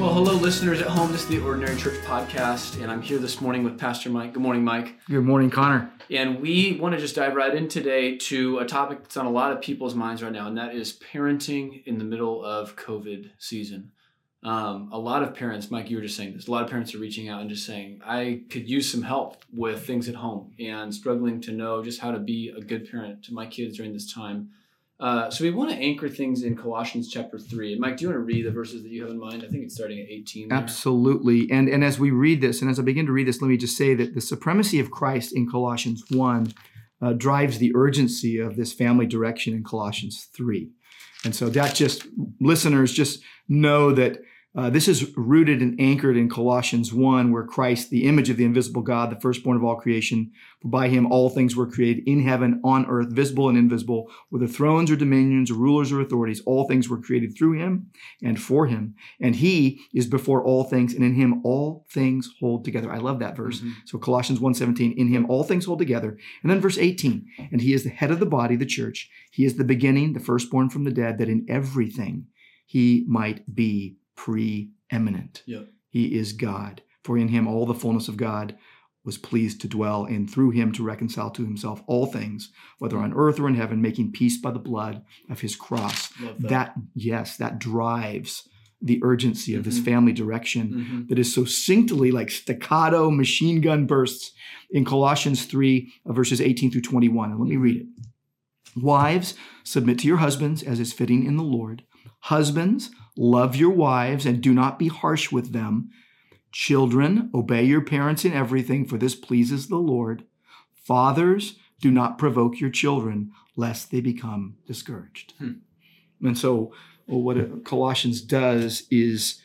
Well, hello, listeners at home. This is the Ordinary Church Podcast, and I'm here this morning with Pastor Mike. Good morning, Mike. Good morning, Connor. And we want to just dive right in today to a topic that's on a lot of people's minds right now, and that is parenting in the middle of COVID season. Um, a lot of parents, Mike, you were just saying this, a lot of parents are reaching out and just saying, I could use some help with things at home and struggling to know just how to be a good parent to my kids during this time. Uh, so we want to anchor things in Colossians chapter three. And Mike, do you want to read the verses that you have in mind? I think it's starting at 18. there. Absolutely. And and as we read this, and as I begin to read this, let me just say that the supremacy of Christ in Colossians 1 uh, drives the urgency of this family direction in Colossians 3. And so that just, listeners, just know that uh, this is rooted and anchored in Colossians 1, where Christ, the image of the invisible God, the firstborn of all creation, for by him all things were created in heaven, on earth, visible and invisible, whether thrones or dominions or rulers or authorities, all things were created through him and for him. And he is before all things, and in him all things hold together. I love that verse. Mhm. So Colossians 1:17, in him all things hold together. And then verse 18, and he is the head of the body, the church. He is the beginning, the firstborn from the dead, that in everything he might be preeminent. Yep. He is God. For in him all the fullness of God was pleased to dwell, and through him to reconcile to himself all things, whether on earth or in heaven, making peace by the blood of his cross. That. That, yes, that drives the urgency of this Mhm. family direction Mhm. that is succinctly like staccato machine gun bursts in Colossians 3, uh, verses 18 through 21. And let me read it. Wives, submit to your husbands as is fitting in the Lord. Husbands, love your wives and do not be harsh with them. Children, obey your parents in everything, for this pleases the Lord. Fathers, do not provoke your children, lest they become discouraged. Hmm. And so, well, what Colossians does is,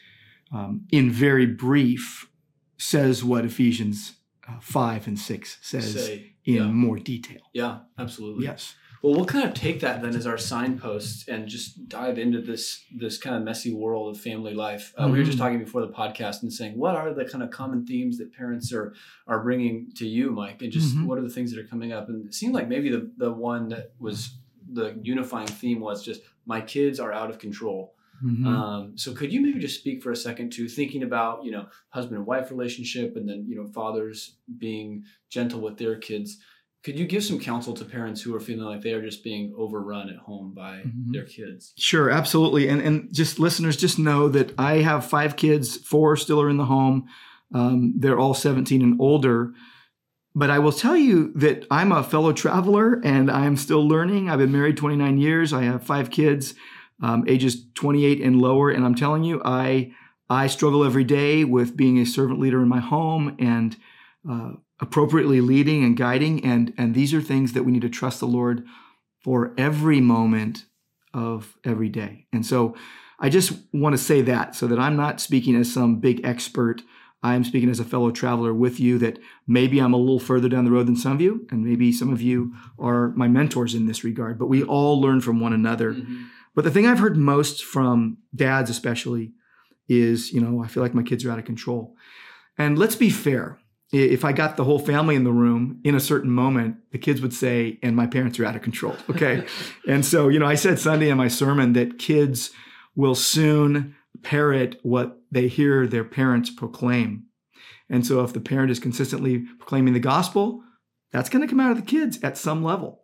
um, in very brief, says what Ephesians uh, 5 and 6 says Say, in yeah. more detail. Yeah, absolutely. Yes. Well, we'll kind of take that then as our signpost and just dive into this this kind of messy world of family life. Uh, We were just Mhm. talking before the podcast and saying, what are the kind of common themes that parents are are bringing to you, Mike, and just Mhm. what are the things that are coming up? And it seemed like maybe the the one that was the unifying theme was just my kids are out of control. Mhm. Um, so could you maybe just speak for a second to thinking about you know husband and wife relationship, and then you know fathers being gentle with their kids. Could you give some counsel to parents who are feeling like they are just being overrun at home by Mhm. their kids? Sure, absolutely. And and just listeners, just know that I have five kids. Four still are in the home. Um, they're all 17 and older. But I will tell you that I'm a fellow traveler and I'm still learning. I've been married 29 years. I have five kids, um, ages 28 and lower. And I'm telling you, I I struggle every day with being a servant leader in my home and uh, appropriately leading and guiding. And and these are things that we need to trust the Lord for every moment of every day. And so I just want to say that so that I'm not speaking as some big expert. I'm speaking as a fellow traveler with you that maybe I'm a little further down the road than some of you, and maybe some of you are my mentors in this regard, but we all learn from one another. Mhm. But the thing I've heard most from dads, especially, is, you know, I feel like my kids are out of control. And let's be fair. If I got the whole family in the room in a certain moment, the kids would say, and my parents are out of control. Okay. and so, you know, I said Sunday in my sermon that kids will soon parrot what they hear their parents proclaim. And so if the parent is consistently proclaiming the gospel, that's going to come out of the kids at some level.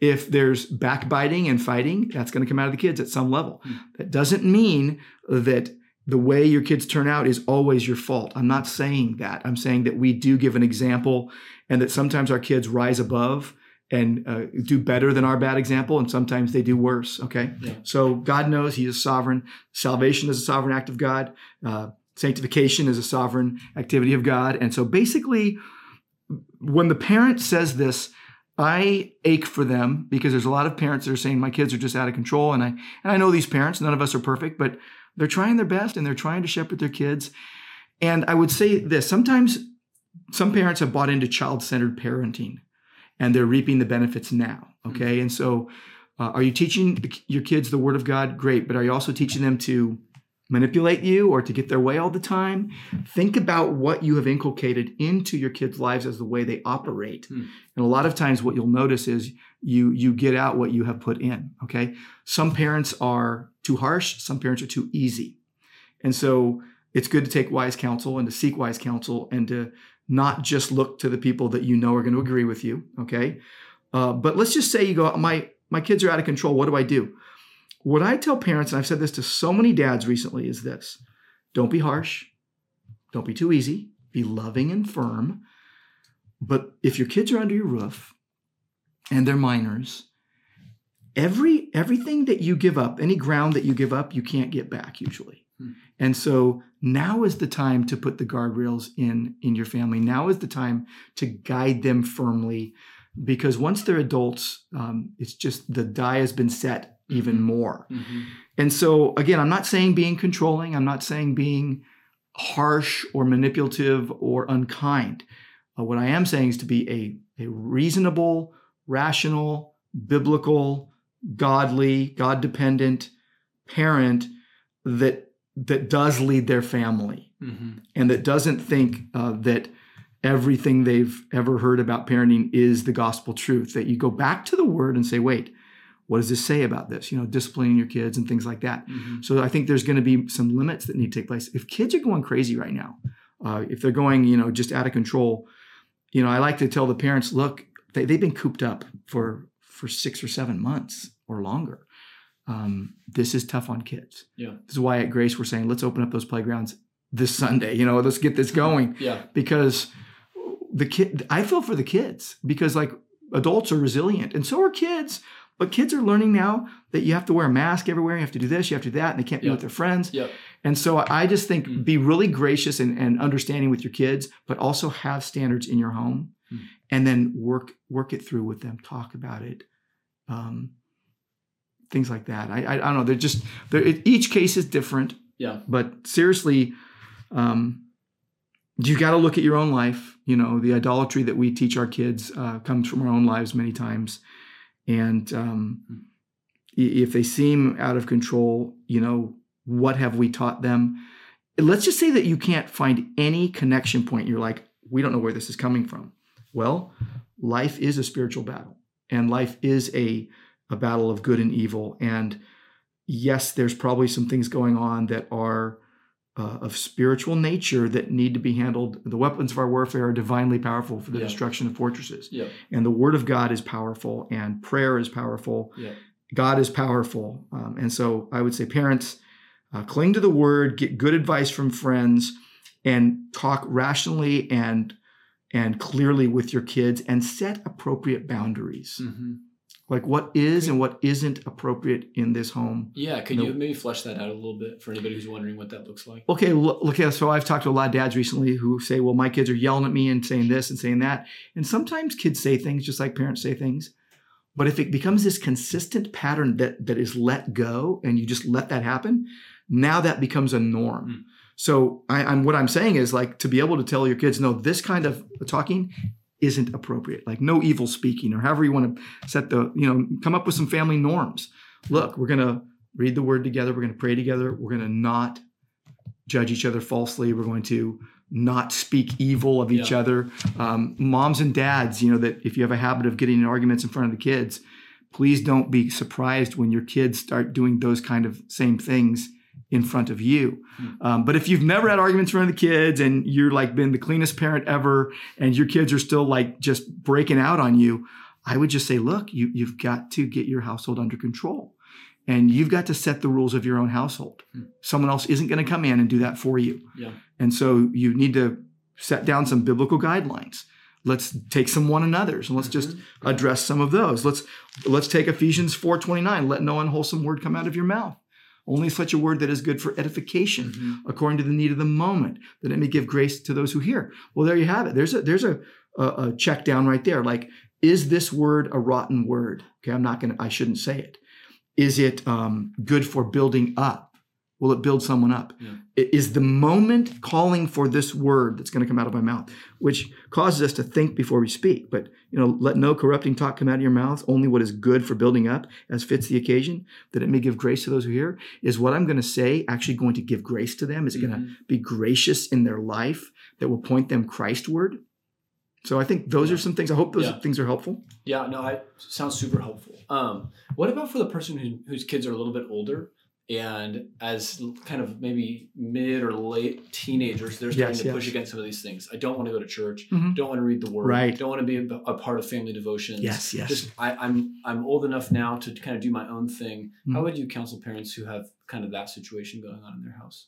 If there's backbiting and fighting, that's going to come out of the kids at some level. Hmm. That doesn't mean that the way your kids turn out is always your fault. I'm not saying that. I'm saying that we do give an example and that sometimes our kids rise above and uh, do better than our bad example, and sometimes they do worse. Okay. Yeah. So God knows He is sovereign. Salvation is a sovereign act of God. Uh, sanctification is a sovereign activity of God. And so basically, when the parent says this, I ache for them because there's a lot of parents that are saying my kids are just out of control. And I and I know these parents, none of us are perfect, but they're trying their best and they're trying to shepherd their kids. And I would say this sometimes some parents have bought into child-centered parenting and they're reaping the benefits now. Okay. And so uh, are you teaching the- your kids the word of God? Great. But are you also teaching them to manipulate you or to get their way all the time? Think about what you have inculcated into your kids' lives as the way they operate. Hmm. And a lot of times what you'll notice is you you get out what you have put in, okay? Some parents are too harsh, some parents are too easy. And so it's good to take wise counsel and to seek wise counsel and to not just look to the people that you know are going to agree with you. Okay. Uh, but let's just say you go, my my kids are out of control. What do I do? What I tell parents, and I've said this to so many dads recently, is this: don't be harsh, don't be too easy, be loving and firm. But if your kids are under your roof and they're minors, every everything that you give up, any ground that you give up, you can't get back usually. Hmm. And so now is the time to put the guardrails in in your family. Now is the time to guide them firmly, because once they're adults, um, it's just the die has been set even mm-hmm. more. Mm-hmm. And so again, I'm not saying being controlling. I'm not saying being harsh or manipulative or unkind. Uh, what I am saying is to be a, a reasonable, rational, biblical, godly, God dependent parent that that does lead their family mm-hmm. and that doesn't think uh, that everything they've ever heard about parenting is the gospel truth. That you go back to the word and say, wait, what does this say about this? You know, disciplining your kids and things like that. Mm-hmm. So I think there's going to be some limits that need to take place. If kids are going crazy right now, uh, if they're going, you know, just out of control, you know, I like to tell the parents, look, they, they've been cooped up for for six or seven months or longer. Um, this is tough on kids. Yeah. This is why at Grace we're saying let's open up those playgrounds this Sunday. You know, let's get this going. Yeah. Because the kid, I feel for the kids because like adults are resilient and so are kids. But kids are learning now that you have to wear a mask everywhere. You have to do this, you have to do that, and they can't be with their friends. Yep. And so I just think mm. be really gracious and, and, understanding with your kids, but also have standards in your home, mm. and then work work it through with them. Talk about it, um, things like that. I, I, I don't know. They're just they're, each case is different. Yeah. But seriously, um, you got to look at your own life. You know, the idolatry that we teach our kids uh, comes from our own lives many times, and um, mm. if they seem out of control, you know, what have we taught them? Let's just say that you can't find any connection point. You're like, we don't know where this is coming from. Well, life is a spiritual battle, and life is a, a battle of good and evil. And yes, there's probably some things going on that are uh, of spiritual nature that need to be handled. The weapons of our warfare are divinely powerful for the yeah. destruction of fortresses. Yeah. And the word of God is powerful, and prayer is powerful. Yeah. God is powerful. Um, and so I would say, parents, uh, cling to the word, get good advice from friends, and talk rationally and and clearly with your kids, and set appropriate boundaries. Mm-hmm. Like what is and what isn't appropriate in this home. Yeah, can you maybe flesh that out a little bit for anybody who's wondering what that looks like? Okay, look, okay. So I've talked to a lot of dads recently who say, "Well, my kids are yelling at me and saying this and saying that," and sometimes kids say things just like parents say things. But if it becomes this consistent pattern that that is let go and you just let that happen, now that becomes a norm. Mm. So I, am what I'm saying is like to be able to tell your kids, no, this kind of talking isn't appropriate. Like no evil speaking, or however you want to set the, you know, come up with some family norms. Look, we're gonna read the word together. We're gonna pray together. We're gonna not judge each other falsely. We're going to not speak evil of each yeah. other. Um, moms and dads, you know, that if you have a habit of getting in arguments in front of the kids, please don't be surprised when your kids start doing those kind of same things in front of you. Hmm. Um, but if you've never had arguments in front of the kids and you're like been the cleanest parent ever and your kids are still like just breaking out on you, I would just say, look, you, you've got to get your household under control and you've got to set the rules of your own household. Hmm. Someone else isn't going to come in and do that for you. Yeah. And so you need to set down some biblical guidelines. Let's take some one another's and let's mm-hmm. just address some of those. Let's let's take Ephesians 4:29. Let no unwholesome word come out of your mouth. Only such a word that is good for edification, mm-hmm. according to the need of the moment, that it may give grace to those who hear. Well, there you have it. There's a there's a, a, a check down right there. Like, is this word a rotten word? Okay, I'm not gonna. I shouldn't say it. Is it um, good for building up? Will it build someone up? Yeah. Is the moment calling for this word that's going to come out of my mouth, which causes us to think before we speak. But you know, let no corrupting talk come out of your mouth. Only what is good for building up, as fits the occasion, that it may give grace to those who hear. Is what I'm going to say actually going to give grace to them? Is it mm-hmm. going to be gracious in their life that will point them Christward? So I think those yeah. are some things. I hope those yeah. things are helpful. Yeah, no, I sounds super helpful. Um, what about for the person who, whose kids are a little bit older? And as kind of maybe mid or late teenagers, they're starting Yes, to yes. push against some of these things. I don't want to go to church. Mhm. Don't want to read the word. Right. Don't want to be a, part of family devotions. Yes, yes. Just I, I'm I'm old enough now to kind of do my own thing. How Mhm. would you counsel parents who have kind of that situation going on in their house?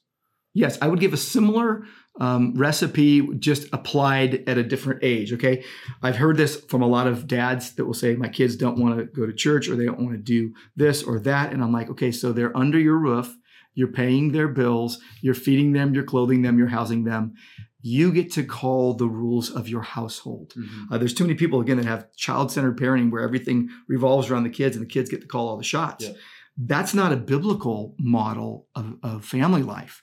Yes, I would give a similar um, recipe just applied at a different age. Okay. I've heard this from a lot of dads that will say, My kids don't want to go to church or they don't want to do this or that. And I'm like, Okay, so they're under your roof. You're paying their bills. You're feeding them. You're clothing them. You're housing them. You get to call the rules of your household. Uh, there's too many people, again, that have child centered parenting where everything revolves around the kids and the kids get to call all the shots. Yeah. That's not a biblical model of, of family life.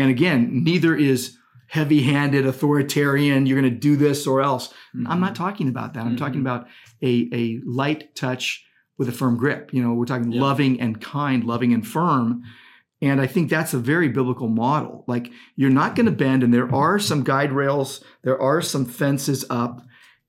And again, neither is heavy handed, authoritarian, you're going to do this or else. I'm not talking about that. I'm Mhm. talking about a, a light touch with a firm grip. You know, we're talking Yeah. loving and kind, loving and firm. And I think that's a very biblical model. Like you're not going to bend, and there are some guide rails, there are some fences up,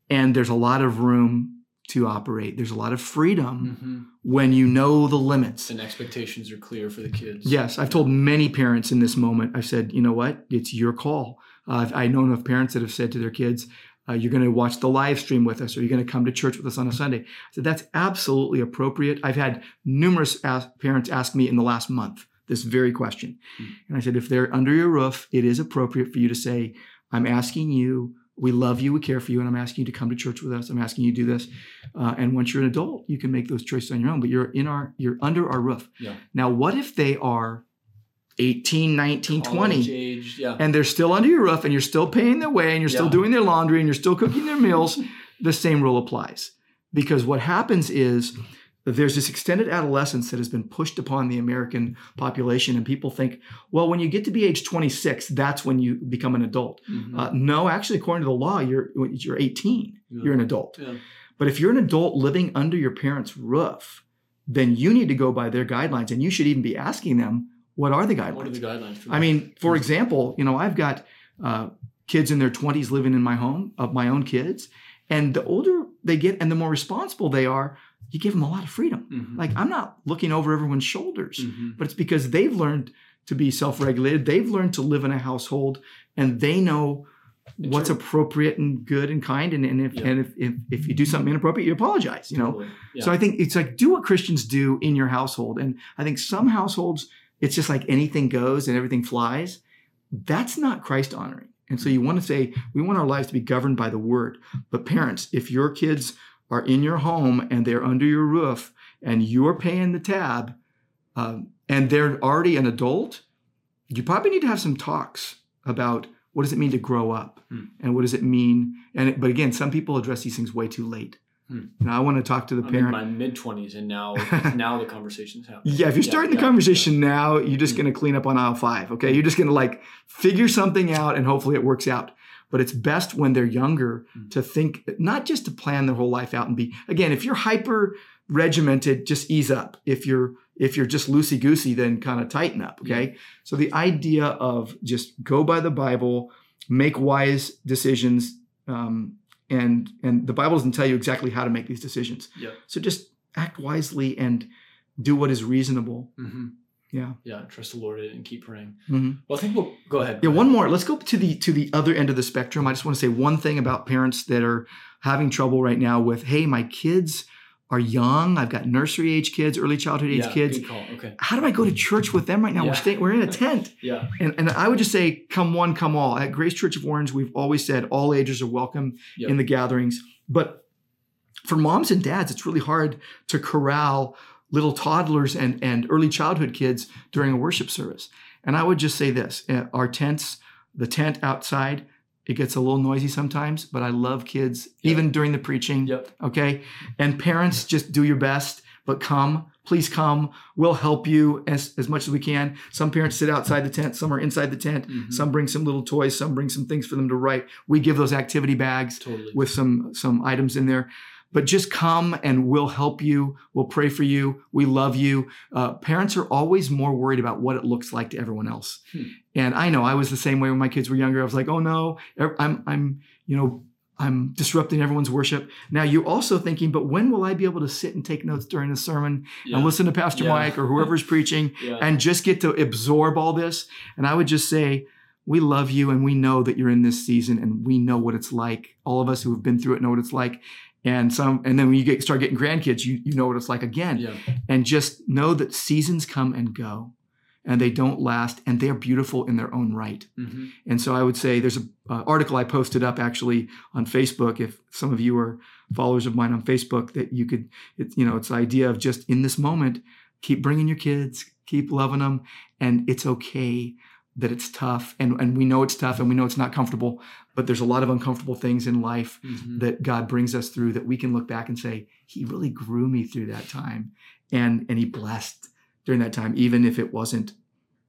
and there's a lot of room to operate. There's a lot of freedom Mhm. when you know the limits. And expectations are clear for the kids. Yes, I've told many parents in this moment, I've said, you know what? It's your call. Uh, I've- I know enough parents that have said to their kids, uh, you're going to watch the live stream with us or you're going to come to church with us on a Sunday. I said, that's absolutely appropriate. I've had numerous parents ask me in the last month this very question. Hmm. And I said, if they're under your roof, it is appropriate for you to say, I'm asking you, we love you, we care for you, and I'm asking you to come to church with us. I'm asking you to do this. Uh, and once you're an adult, you can make those choices on your own, but you're in our, you're under our roof. Yeah. Now, what if they are 18, 19, College 20, age, yeah. and they're still under your roof and you're still paying their way and you're still Yeah. doing their laundry and you're still cooking their meals? the same rule applies. Because what happens is there's this extended adolescence that has been pushed upon the American population, and people think, well, when you get to be age 26, that's when you become an adult. Mhm. Uh, no, actually, according to the law, you're you're 18, Yeah. you're an adult. Yeah. But if you're an adult living under your parents' roof, then you need to go by their guidelines, and you should even be asking them, what are the guidelines? What are the guidelines for I mean, for example, you know, I've got uh, kids in their 20s living in my home of my own kids, and the older they get and the more responsible they are, you give them a lot of freedom. Mhm. Like I'm not looking over everyone's shoulders, Mhm. but it's because they've learned to be self-regulated. They've learned to live in a household, and they know what's True. appropriate and good and kind. And, and if Yeah. and if, if if you do something inappropriate, you apologize. You know. Totally. Yeah. So I think it's like do what Christians do in your household. And I think some households, it's just like anything goes and everything flies. That's not Christ honoring. And so you want to say, we want our lives to be governed by the word. But parents, if your kids are in your home and they're under your roof and you're paying the tab um, and they're already an adult, you probably need to have some talks about what does it mean to grow up Hmm. and what does it mean. And it, but again, some people address these things way too late. Hmm. Now I want to talk to the I'm parent. in my mid twenties, and now now the conversation's happening. Yeah, if you're Yeah, starting yeah, the conversation now, you're just Mm. going to clean up on aisle five. Okay. You're just going to like figure something out and hopefully it works out. But it's best when they're younger Mm. to think, not just to plan their whole life out and be, again, if you're hyper regimented, just ease up. If you're, if you're just loosey goosey, then kind of tighten up. Okay. So the idea of just go by the Bible, make wise decisions. Um, and, and the Bible doesn't tell you exactly how to make these decisions. yeah. So just act wisely and do what is reasonable. hmm Yeah. Yeah. Trust the Lord and keep praying. Mhm. Well, I think we'll go ahead. Yeah. One more. Let's go to the to the other end of the spectrum. I just want to say one thing about parents that are having trouble right now with, hey, my kids are young. I've got nursery age kids, early childhood age Yeah, kids. Okay. How do I go to church with them right now? We're staying. We're in a tent. Yeah. And, and I would just say, come one, come all. At Grace Church of Orange, we've always said all ages are welcome Yep. in the gatherings. But for moms and dads, it's really hard to corral little toddlers and, and early childhood kids during a worship service. And I would just say this uh, our tents, the tent outside, it gets a little noisy sometimes, but I love kids, Yep. even during the preaching. Yep. Okay. And parents, just do your best, but come. Please come. We'll help you as, as much as we can. Some parents sit outside the tent, some are inside the tent. Mhm. Some bring some little toys, some bring some things for them to write. We give those activity bags Totally. with some some items in there. But just come and we'll help you. We'll pray for you. We love you. Uh, parents are always more worried about what it looks like to everyone else. Hmm. And I know I was the same way when my kids were younger. I was like, oh no, I'm I'm you know I'm disrupting everyone's worship. Now you're also thinking, but when will I be able to sit and take notes during a sermon Yeah. and listen to Pastor Yeah. Mike or whoever's preaching yeah. and just get to absorb all this? And I would just say, we love you and we know that you're in this season and we know what it's like. All of us who have been through it know what it's like. And some, and then when you get start getting grandkids, you you know what it's like again. yeah. And just know that seasons come and go, and they don't last, and they're beautiful in their own right. hmm And so I would say there's an article I posted up actually on Facebook. If some of you are followers of mine on Facebook, that you could, it, you know, it's the idea of just in this moment, keep bringing your kids, keep loving them, and it's okay that it's tough, and and we know it's tough, and we know it's not comfortable, but there's a lot of uncomfortable things in life hmm that God brings us through that we can look back and say, He really grew me through that time, and and He blessed during that time, even if it wasn't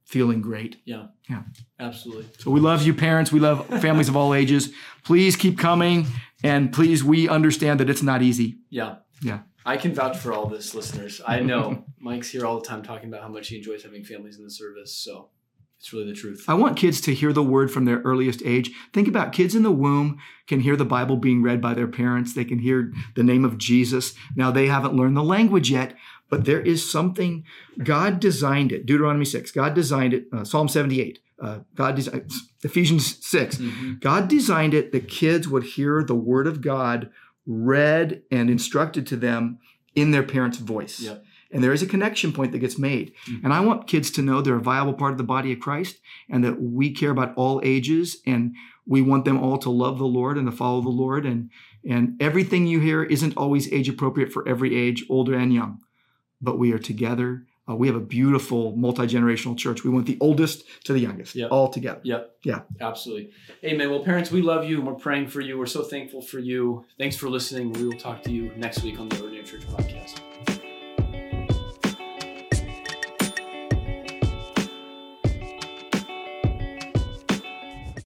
feeling great. Yeah yeah absolutely. So we love you, parents. We love families of all ages. Please keep coming, and please, we understand that it's not easy. Yeah. Yeah. I can vouch for all this, listeners. I know Mike's here all the time talking about how much he enjoys having families in the service. So it's really the truth. I want kids to hear the word from their earliest age. Think about kids in the womb can hear the Bible being read by their parents. They can hear the name of Jesus. Now they haven't learned the language yet, but there is something God designed it. Deuteronomy 6. God designed it. Uh, Psalm 78. Uh, God designed Ephesians 6. Mhm. God designed it that kids would hear the word of God read and instructed to them in their parents' voice. Yep. And there is a connection point that gets made. Mhm. And I want kids to know they're a viable part of the body of Christ and that we care about all ages and we want them all to love the Lord and to follow the Lord. And, and everything you hear isn't always age appropriate for every age, older and young. But we are together. Uh, we have a beautiful multi generational church. We want the oldest to the youngest, Yep. all together. Yep. Yeah. Absolutely. Amen. Well, parents, we love you and we're praying for you. We're so thankful for you. Thanks for listening. We will talk to you next week on the Ordinary Church podcast.